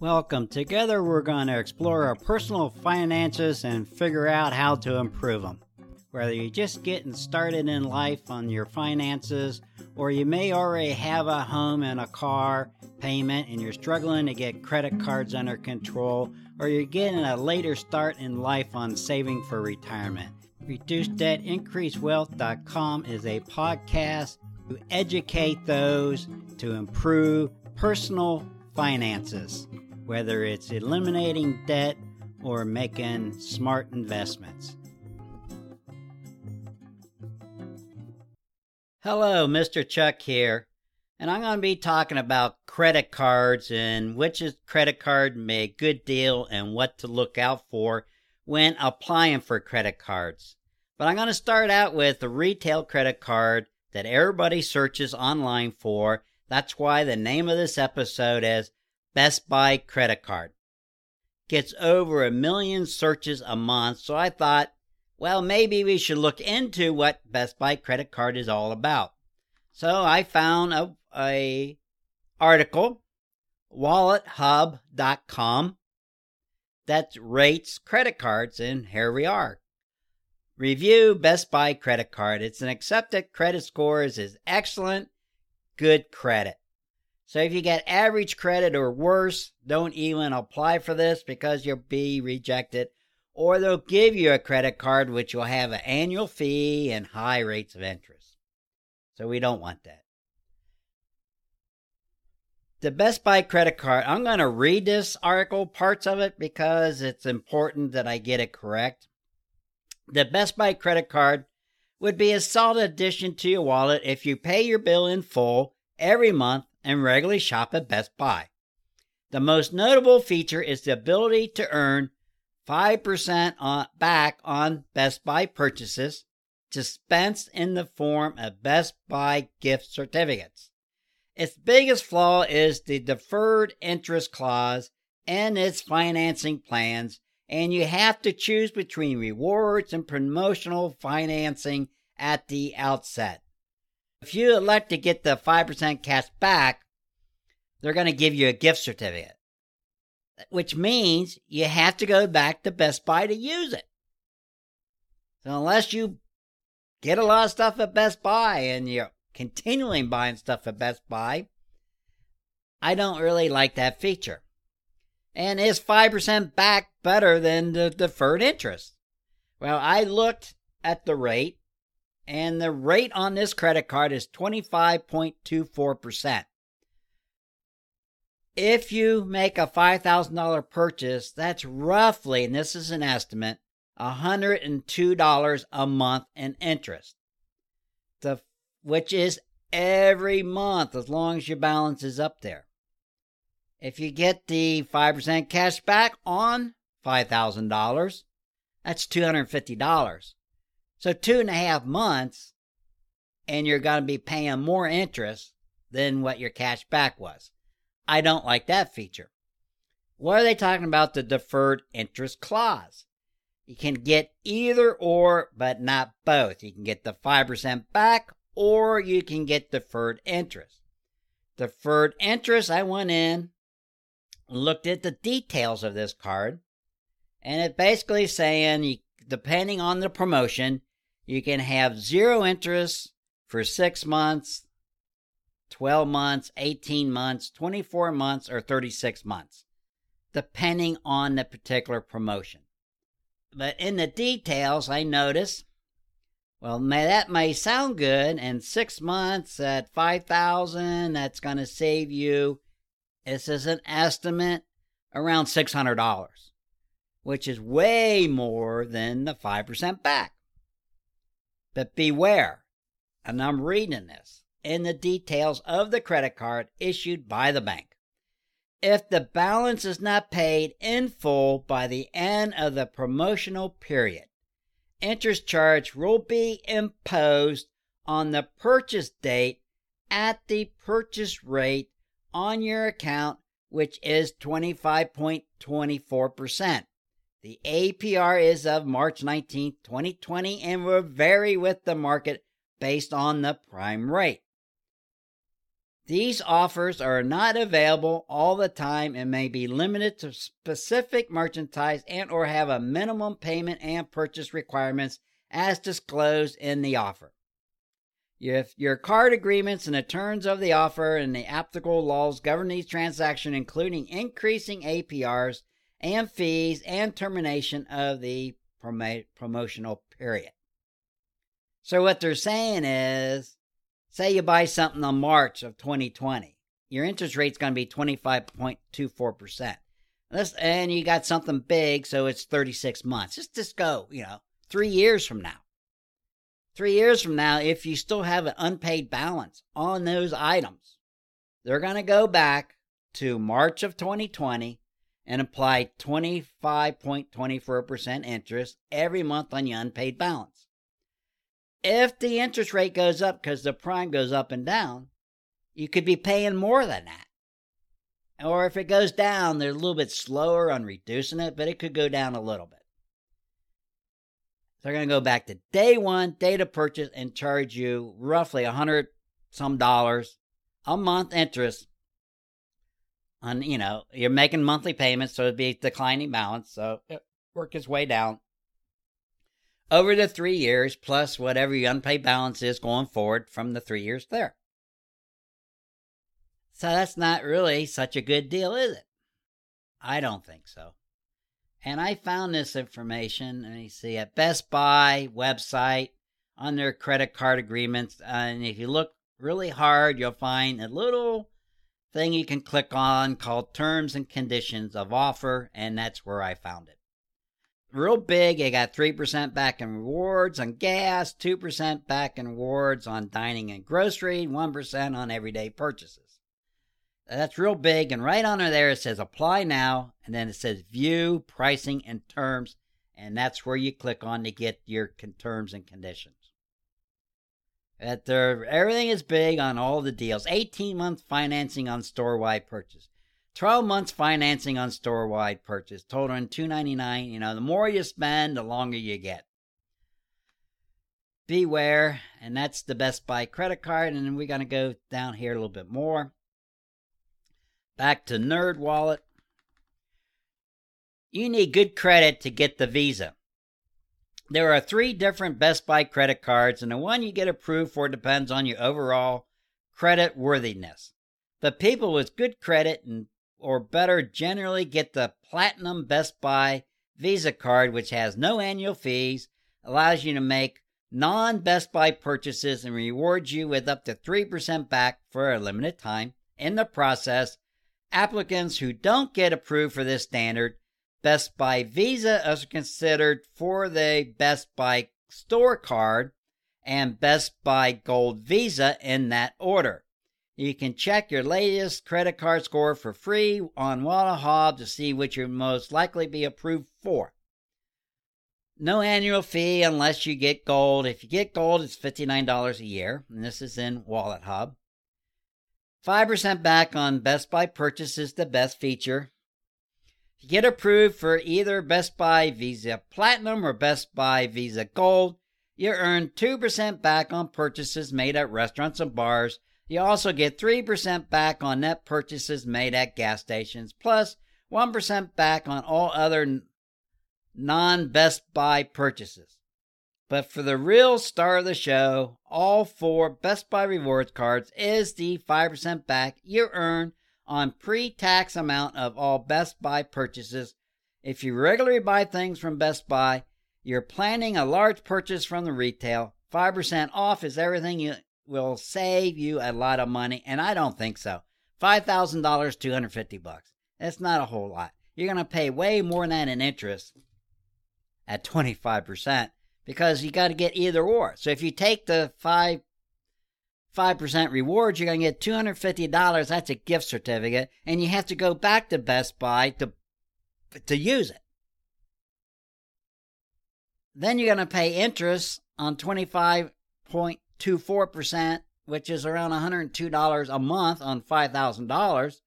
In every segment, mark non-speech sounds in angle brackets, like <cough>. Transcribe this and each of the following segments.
Welcome. Together, we're going to explore our personal finances and figure out how to improve them. Whether you're just getting started in life on your finances, or you may already have a home and a car payment and you're struggling to get credit cards under control, or you're getting a later start in life on saving for retirement. ReduceDebtIncreaseWealth.com is a podcast to educate those to improve personal finances, whether it's eliminating debt or making smart investments. Hello, Mr. Chuck here, and I'm going to be talking about credit cards and which credit card make good deal and what to look out for when applying for credit cards. But I'm going to start out with the retail credit card that everybody searches online for. That's why the name of this episode is Best Buy Credit Card. Gets over a million searches a month, so I thought, well, maybe we should look into what Best Buy Credit Card is all about. So I found a, a article, wallethub.com, that rates credit cards, and here we are. Review Best Buy credit card. It's an accepted credit scores is excellent, good credit. So if you get average credit or worse, don't even apply for this because you'll be rejected. Or they'll give you a credit card which will have an annual fee and high rates of interest. So we don't want that. The Best Buy credit card, I'm going to read this article, parts of it, because it's important that I get it correct. The Best Buy credit card would be a solid addition to your wallet if you pay your bill in full every month and regularly shop at Best Buy. The most notable feature is the ability to earn 5% on, back on Best Buy purchases dispensed in the form of Best Buy gift certificates. Its biggest flaw is the deferred interest clause and its financing plans and you have to choose between rewards and promotional financing at the outset. If you elect to get the 5% cash back, they're going to give you a gift certificate, which means you have to go back to Best Buy to use it. So, unless you get a lot of stuff at Best Buy and you're continually buying stuff at Best Buy, I don't really like that feature. And is 5% back better than the deferred interest? Well, I looked at the rate, and the rate on this credit card is 25.24%. If you make a $5,000 purchase, that's roughly, and this is an estimate, $102 a month in interest. The, which is every month as long as your balance is up there. If you get the 5% cash back on $5,000, that's $250. So, two and a half months, and you're going to be paying more interest than what your cash back was. I don't like that feature. What are they talking about? The deferred interest clause. You can get either or, but not both. You can get the 5% back or you can get deferred interest. Deferred interest, I went in, looked at the details of this card, and it's basically saying, depending on the promotion, you can have zero interest for six months, 12 months, 18 months, 24 months, or 36 months, depending on the particular promotion. But in the details, I notice, well, may, that may sound good, and six months at 5000 that's going to save you this is an estimate around $600, which is way more than the 5% back. But beware, and I'm reading this in the details of the credit card issued by the bank. If the balance is not paid in full by the end of the promotional period, interest charge will be imposed on the purchase date at the purchase rate on your account, which is 25.24%. The APR is of March 19, 2020, and will vary with the market based on the prime rate. These offers are not available all the time and may be limited to specific merchandise and or have a minimum payment and purchase requirements as disclosed in the offer. If your card agreements and the terms of the offer and the applicable laws govern these transactions, including increasing APRs and fees and termination of the prom- promotional period. So, what they're saying is Say you buy something in March of 2020, your interest rate's going to be 25.24%. And you got something big, so it's 36 months. Just, just go, you know, three years from now. Three years from now, if you still have an unpaid balance on those items, they're going to go back to March of 2020 and apply 25.24% interest every month on your unpaid balance. If the interest rate goes up because the prime goes up and down, you could be paying more than that. Or if it goes down, they're a little bit slower on reducing it, but it could go down a little bit. They're going to go back to day one, date of purchase, and charge you roughly a hundred some dollars a month interest on, you know, you're making monthly payments, so it'd be declining balance, so it work its way down over the three years, plus whatever your unpaid balance is going forward from the three years there. So that's not really such a good deal, is it? I don't think so. And I found this information, let me see, at Best Buy website on their credit card agreements. And if you look really hard, you'll find a little thing you can click on called Terms and Conditions of Offer, and that's where I found it real big. it got 3% back in rewards on gas, 2% back in rewards on dining and grocery, 1% on everyday purchases. That's real big. And right under there, it says apply now. And then it says view pricing and terms. And that's where you click on to get your terms and conditions. That they're, everything is big on all the deals. 18 month financing on store wide purchase. 12 months financing on store wide purchase, totaling 299 You know, the more you spend, the longer you get. Beware, and that's the Best Buy credit card. And then we're going to go down here a little bit more. Back to Nerd Wallet. You need good credit to get the Visa. There are three different Best Buy credit cards, and the one you get approved for depends on your overall credit worthiness. But people with good credit and or better generally get the Platinum Best Buy Visa card, which has no annual fees, allows you to make non Best Buy purchases, and rewards you with up to 3% back for a limited time. In the process, applicants who don't get approved for this standard Best Buy Visa is considered for the Best Buy store card and Best Buy Gold Visa in that order. You can check your latest credit card score for free on WalletHub to see which you're most likely be approved for. No annual fee unless you get gold. If you get gold, it's $59 a year, and this is in Wallet Hub. 5% back on Best Buy purchases, is the best feature. You get approved for either Best Buy Visa Platinum or Best Buy Visa Gold, you earn 2% back on purchases made at restaurants and bars you also get 3% back on net purchases made at gas stations, plus 1 back on all other non Best Buy purchases. But for the real star of the show, all four Best Buy rewards cards is the 5% back you earn on pre tax amount of all Best Buy purchases. If you regularly buy things from Best Buy, you're planning a large purchase from the retail. 5% off is everything you will save you a lot of money, and I don't think so. Five thousand dollars, two hundred fifty bucks. That's not a whole lot. You're gonna pay way more than in interest at twenty five percent because you got to get either or. So if you take the five five percent rewards, you're get two hundred fifty dollars. That's a gift certificate, and you have to go back to Best Buy to to use it. Then you're gonna pay interest on twenty five point to 4%, which is around $102 a month on $5,000.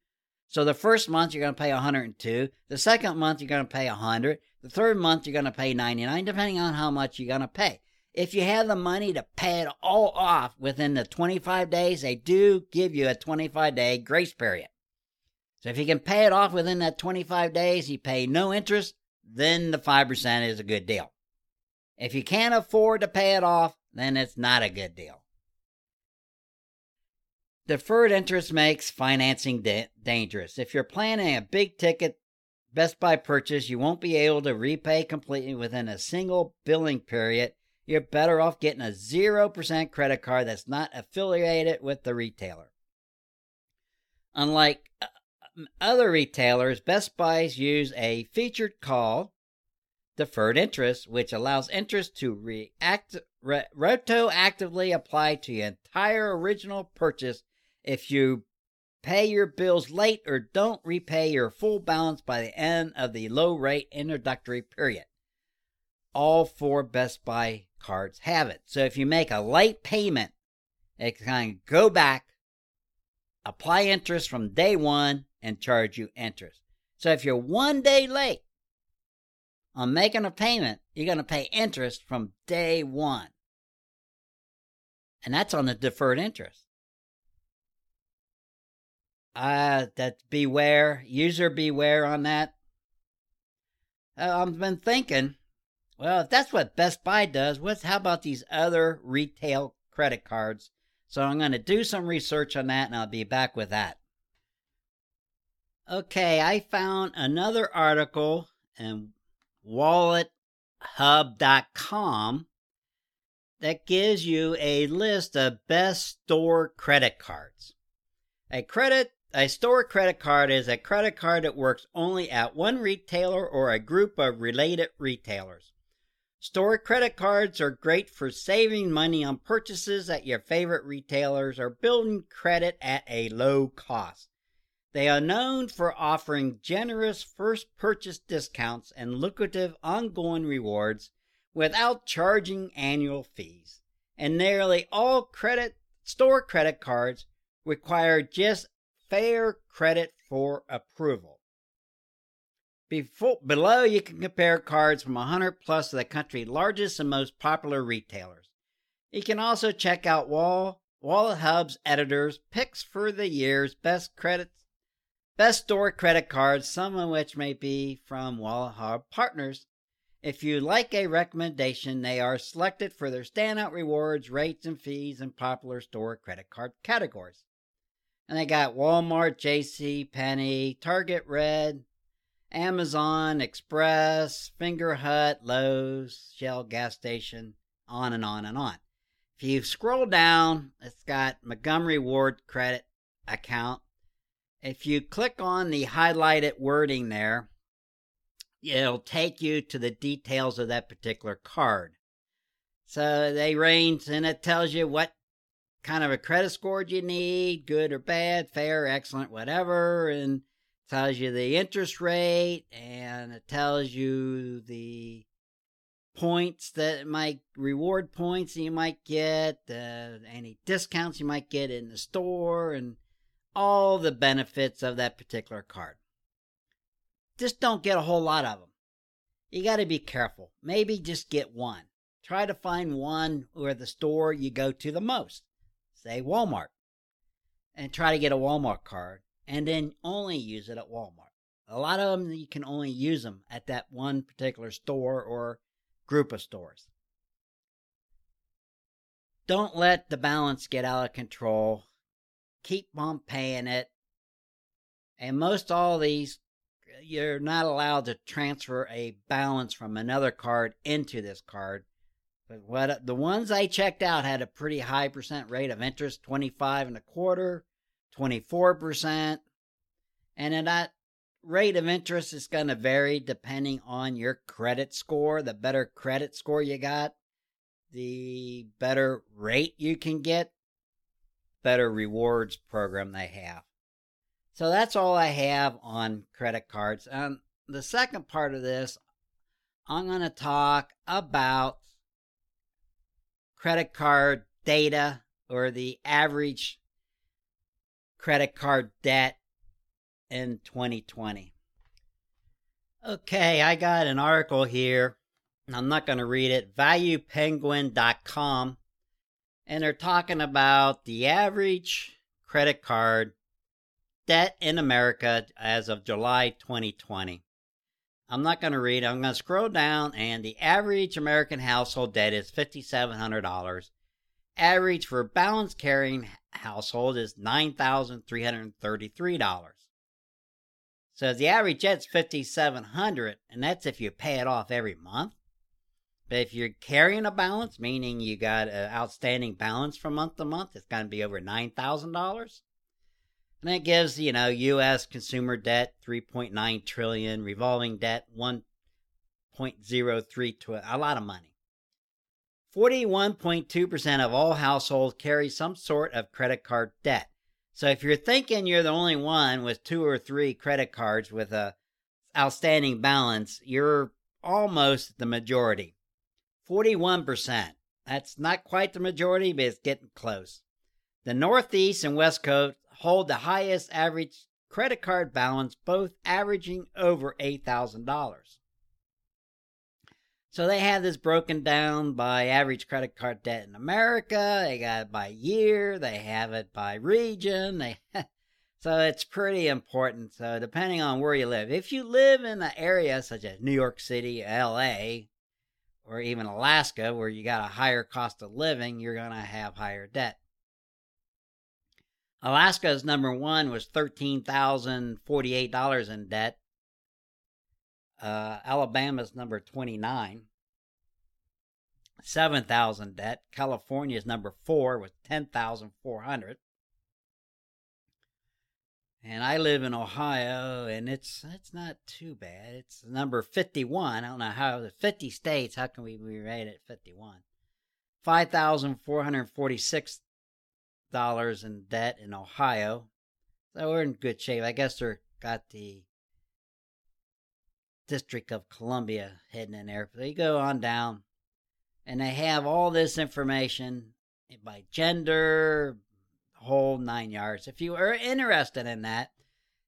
So the first month you're going to pay 102, the second month you're going to pay 100, the third month you're going to pay 99 depending on how much you're going to pay. If you have the money to pay it all off within the 25 days, they do give you a 25 day grace period. So if you can pay it off within that 25 days, you pay no interest, then the 5% is a good deal. If you can't afford to pay it off, then it's not a good deal. Deferred interest makes financing da- dangerous. If you're planning a big ticket Best Buy purchase you won't be able to repay completely within a single billing period, you're better off getting a 0% credit card that's not affiliated with the retailer. Unlike uh, other retailers, Best Buys use a featured call deferred interest, which allows interest to react, re- retroactively apply to your entire original purchase if you pay your bills late or don't repay your full balance by the end of the low rate introductory period. All four Best Buy cards have it. So if you make a late payment, it can go back, apply interest from day one, and charge you interest. So if you're one day late on making a payment, you're going to pay interest from day one. And that's on the deferred interest. Uh, that beware, user beware on that. Uh, I've been thinking, well, if that's what Best Buy does, what's how about these other retail credit cards? So I'm going to do some research on that and I'll be back with that. Okay, I found another article in wallethub.com that gives you a list of best store credit cards. A credit a store credit card is a credit card that works only at one retailer or a group of related retailers. Store credit cards are great for saving money on purchases at your favorite retailers or building credit at a low cost. They are known for offering generous first purchase discounts and lucrative ongoing rewards without charging annual fees. And nearly all credit store credit cards require just fair credit for approval. Before, below, you can compare cards from 100 plus of the country's largest and most popular retailers. You can also check out Wall Wallet Hub's editors' picks for the year's best credits, best store credit cards, some of which may be from Wallet Hub partners. If you like a recommendation, they are selected for their standout rewards, rates, and fees in popular store credit card categories. And they got Walmart, JC, Penney, Target Red, Amazon, Express, Fingerhut, Lowe's, Shell gas station, on and on and on. If you scroll down, it's got Montgomery Ward credit account. If you click on the highlighted wording there, it'll take you to the details of that particular card. So they range and it tells you what kind of a credit score you need, good or bad, fair, excellent, whatever, and tells you the interest rate and it tells you the points that might reward points that you might get, uh, any discounts you might get in the store, and all the benefits of that particular card. Just don't get a whole lot of them. You got to be careful. Maybe just get one. Try to find one where the store you go to the most say Walmart, and try to get a Walmart card and then only use it at Walmart. A lot of them, you can only use them at that one particular store or group of stores. Don't let the balance get out of control. Keep on paying it. And most all these, you're not allowed to transfer a balance from another card into this card but what the ones I checked out had a pretty high percent rate of interest, 25 and a quarter, 24%. And at that rate of interest is going to vary depending on your credit score. The better credit score you got, the better rate you can get, better rewards program they have. So that's all I have on credit cards. And the second part of this, I'm going to talk about credit card data or the average credit card debt in 2020. Okay, I got an article here I'm not going to read it, valuepenguin.com. And they're talking about the average credit card debt in America as of July 2020. I'm not going to read. I'm going to scroll down, and the average American household debt is $5,700. Average for balance carrying household is $9,333. So the average debt's 5700 and that's if you pay it off every month. But if you're carrying a balance, meaning you got an outstanding balance from month to month, it's going to be over $9,000. And that gives, you know, US consumer debt 3.9 trillion, revolving debt 1.03 to a lot of money. 41.2% of all households carry some sort of credit card debt. So if you're thinking you're the only one with two or three credit cards with a outstanding balance, you're almost the majority. 41%. That's not quite the majority, but it's getting close. The Northeast and West Coast hold the highest average credit card balance, both averaging over $8,000. So they have this broken down by average credit card debt in America. They got it by year. They have it by region. They <laughs> so it's pretty important. So depending on where you live, if you live in an area such as New York City, L.A., or even Alaska, where you got a higher cost of living, you're to have higher debt. Alaska's number one was $13,048 in debt. Uh, Alabama's number 29. 7,000 debt. California's number four with 10,400. And I live in Ohio, and it's it's not too bad. It's number 51. I don't know how the 50 states. How can we be rated at 51? Five thousand four hundred forty-six dollars in debt in Ohio. So we're in good shape. I guess they're got the District of Columbia hidden in there. But you go on down, and they have all this information by gender, whole nine yards. If you are interested in that,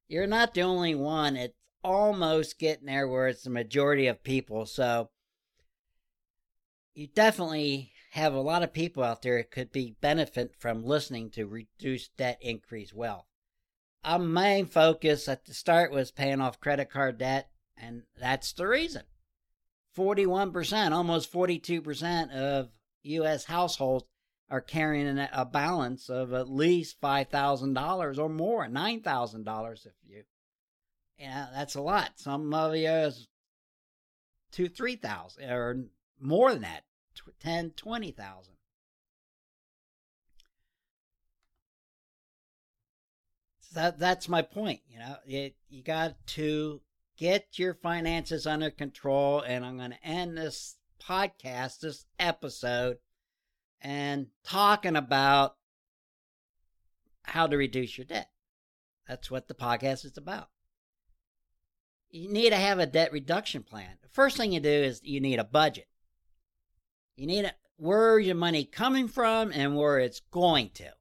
you're not the only one. It's almost getting there where it's the majority of people. So you definitely have a lot of people out there that could be benefit from listening to reduce debt, increase wealth. Our main focus at the start was paying off credit card debt, and that's the reason. 41%, almost 42% of U.S. households are carrying a balance of at least $5,000 or more, $9,000 if you. Yeah, that's a lot. Some of you is two, 3,000 or more than that, 10, 20,000. So that, that's my point. You know, it, you got to get your finances under control. And I'm going to end this podcast, this episode, and talking about how to reduce your debt. That's what the podcast is about. You need to have a debt reduction plan. The first thing you do is you need a budget. You need a, where your money coming from and where it's going to.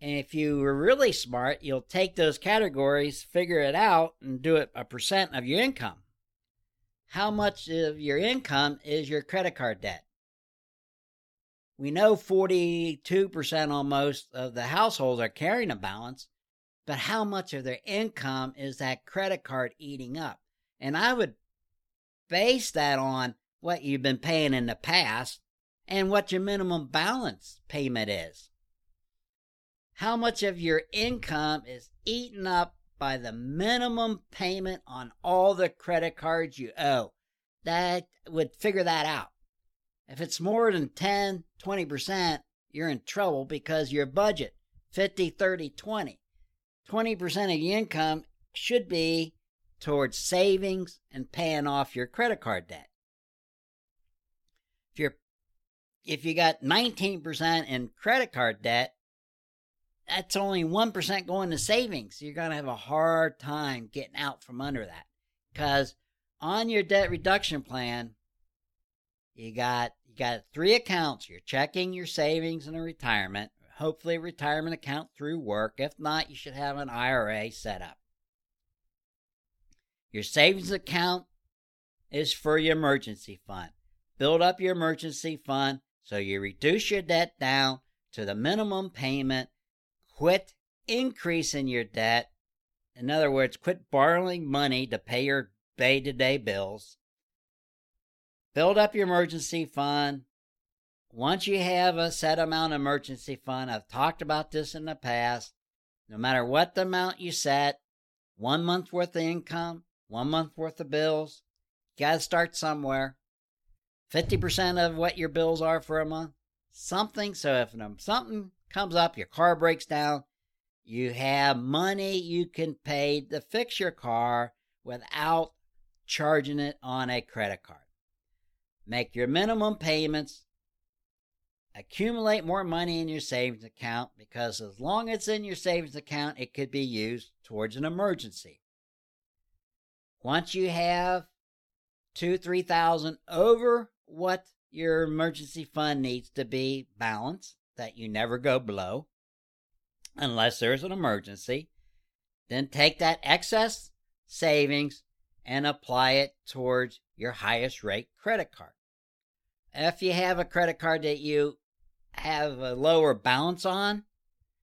And if you were really smart, you'll take those categories, figure it out, and do it a percent of your income. How much of your income is your credit card debt? We know 42% almost of the households are carrying a balance, but how much of their income is that credit card eating up? And I would base that on what you've been paying in the past and what your minimum balance payment is how much of your income is eaten up by the minimum payment on all the credit cards you owe. That would figure that out. If it's more than 10, 20%, you're in trouble because your budget 50, 30, 20. 20% of your income should be towards savings and paying off your credit card debt. If you're if you got 19% in credit card debt, that's only 1% going to savings. You're going to have a hard time getting out from under that. Because on your debt reduction plan, you got you got three accounts. You're checking your savings and a retirement. Hopefully a retirement account through work. If not, you should have an IRA set up. Your savings account is for your emergency fund. Build up your emergency fund so you reduce your debt down to the minimum payment. Quit increasing your debt. In other words, quit borrowing money to pay your day to day bills. Build up your emergency fund. Once you have a set amount of emergency fund, I've talked about this in the past. No matter what the amount you set, one month worth of income, one month worth of bills, you got to start somewhere. 50% of what your bills are for a month, something. So if something comes up, your car breaks down, you have money you can pay to fix your car without charging it on a credit card. Make your minimum payments. Accumulate more money in your savings account because as long as it's in your savings account, it could be used towards an emergency. Once you have two, three thousand over what your emergency fund needs to be balanced, that you never go below, unless there's an emergency, then take that excess savings and apply it towards your highest rate credit card. If you have a credit card that you have a lower balance on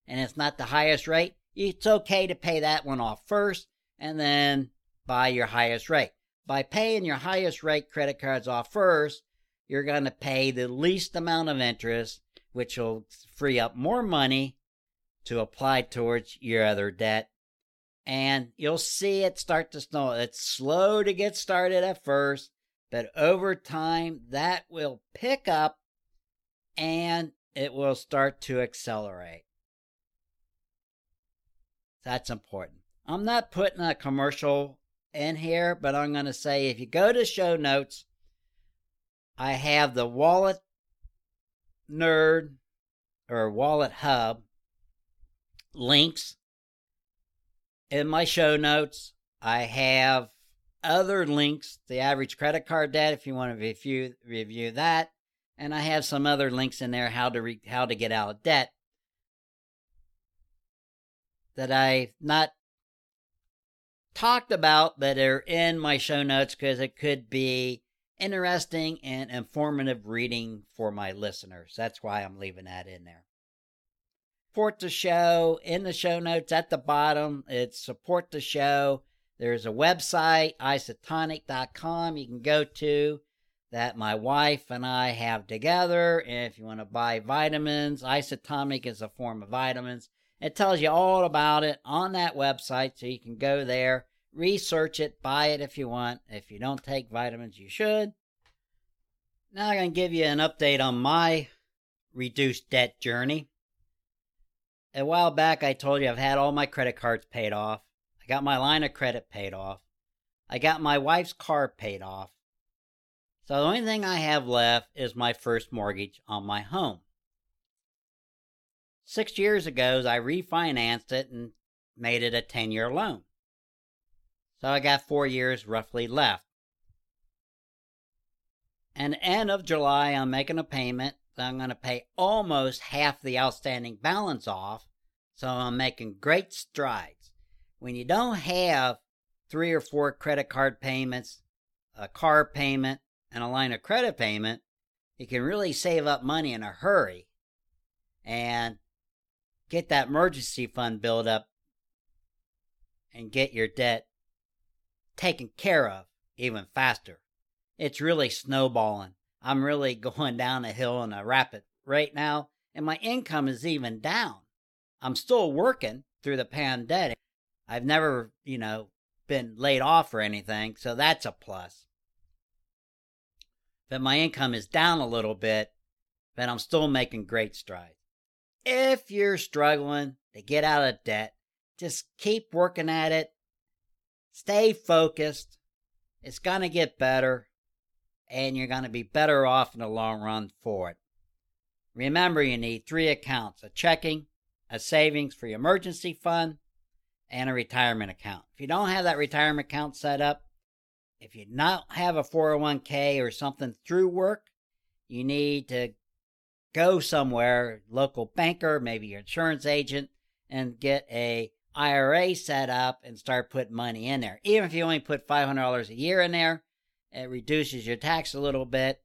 and it's not the highest rate, it's okay to pay that one off first and then buy your highest rate. By paying your highest rate credit cards off first, you're going to pay the least amount of interest, which will free up more money to apply towards your other debt. And you'll see it start to snow. It's slow to get started at first, but over time that will pick up and it will start to accelerate. That's important. I'm not putting a commercial in here, but I'm going to say if you go to show notes, I have the Wallet Nerd or Wallet Hub links in my show notes. I have other links, the average credit card debt, if you want to review review that, and I have some other links in there how to re, how to get out of debt that I've not talked about, but are in my show notes because it could be interesting and informative reading for my listeners. That's why I'm leaving that in there. Support the show in the show notes at the bottom. It's support the show. There's a website, isotonix.com, you can go to that my wife and I have together. And if you want to buy vitamins, isotonix is a form of vitamins. It tells you all about it on that website, so you can go there, research it, buy it if you want. If you don't take vitamins, you should. Now I'm going to give you an update on my reduced debt journey. A while back, I told you I've had all my credit cards paid off. I got my line of credit paid off. I got my wife's car paid off. So the only thing I have left is my first mortgage on my home. Six years ago, I refinanced it and made it a 10 year loan. So I got four years roughly left. And end of July, I'm making a payment. I'm going to pay almost half the outstanding balance off. So I'm making great strides. When you don't have three or four credit card payments, a car payment, and a line of credit payment, you can really save up money in a hurry. And get that emergency fund build up and get your debt taken care of even faster. It's really snowballing. I'm really <laughs> going down a hill in a rapid rate now, and my income is even down. I'm still working through the pandemic. I've never, you know, been laid off or anything, so that's a plus. But my income is down a little bit, but I'm still making great strides. If you're struggling to get out of debt, just keep working at it. Stay focused. It's going to get better, and you're going to be better off in the long run for it. Remember, you need three accounts a checking, a savings for your emergency fund, and a retirement account. If you don't have that retirement account set up, if you don't have a 401k or something through work, you need to go somewhere, local banker, maybe your insurance agent, and get a IRA set up and start putting money in there. Even if you only put $500 a year in there, it reduces your tax a little bit,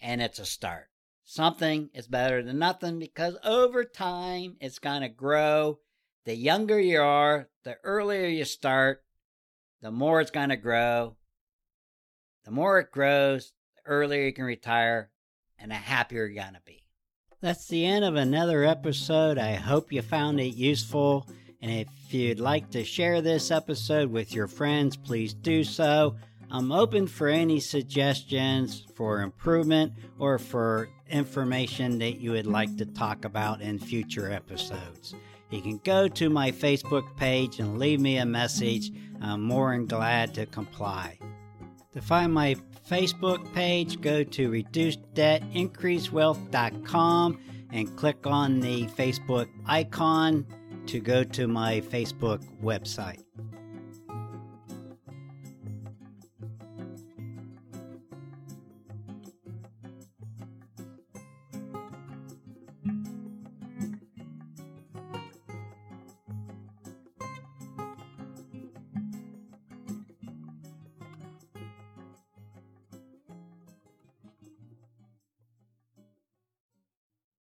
and it's a start. Something is better than nothing because over time it's going to grow. The younger you are, the earlier you start, the more it's going to grow. The more it grows, the earlier you can retire, and the happier you're going to be. That's the end of another episode. I hope you found it useful. And if you'd like to share this episode with your friends, please do so. I'm open for any suggestions for improvement or for information that you would like to talk about in future episodes. You can go to my Facebook page and leave me a message. I'm more than glad to comply. To find my Facebook page, go to reducedebtincreasewealth.com and click on the Facebook icon to go to my Facebook website.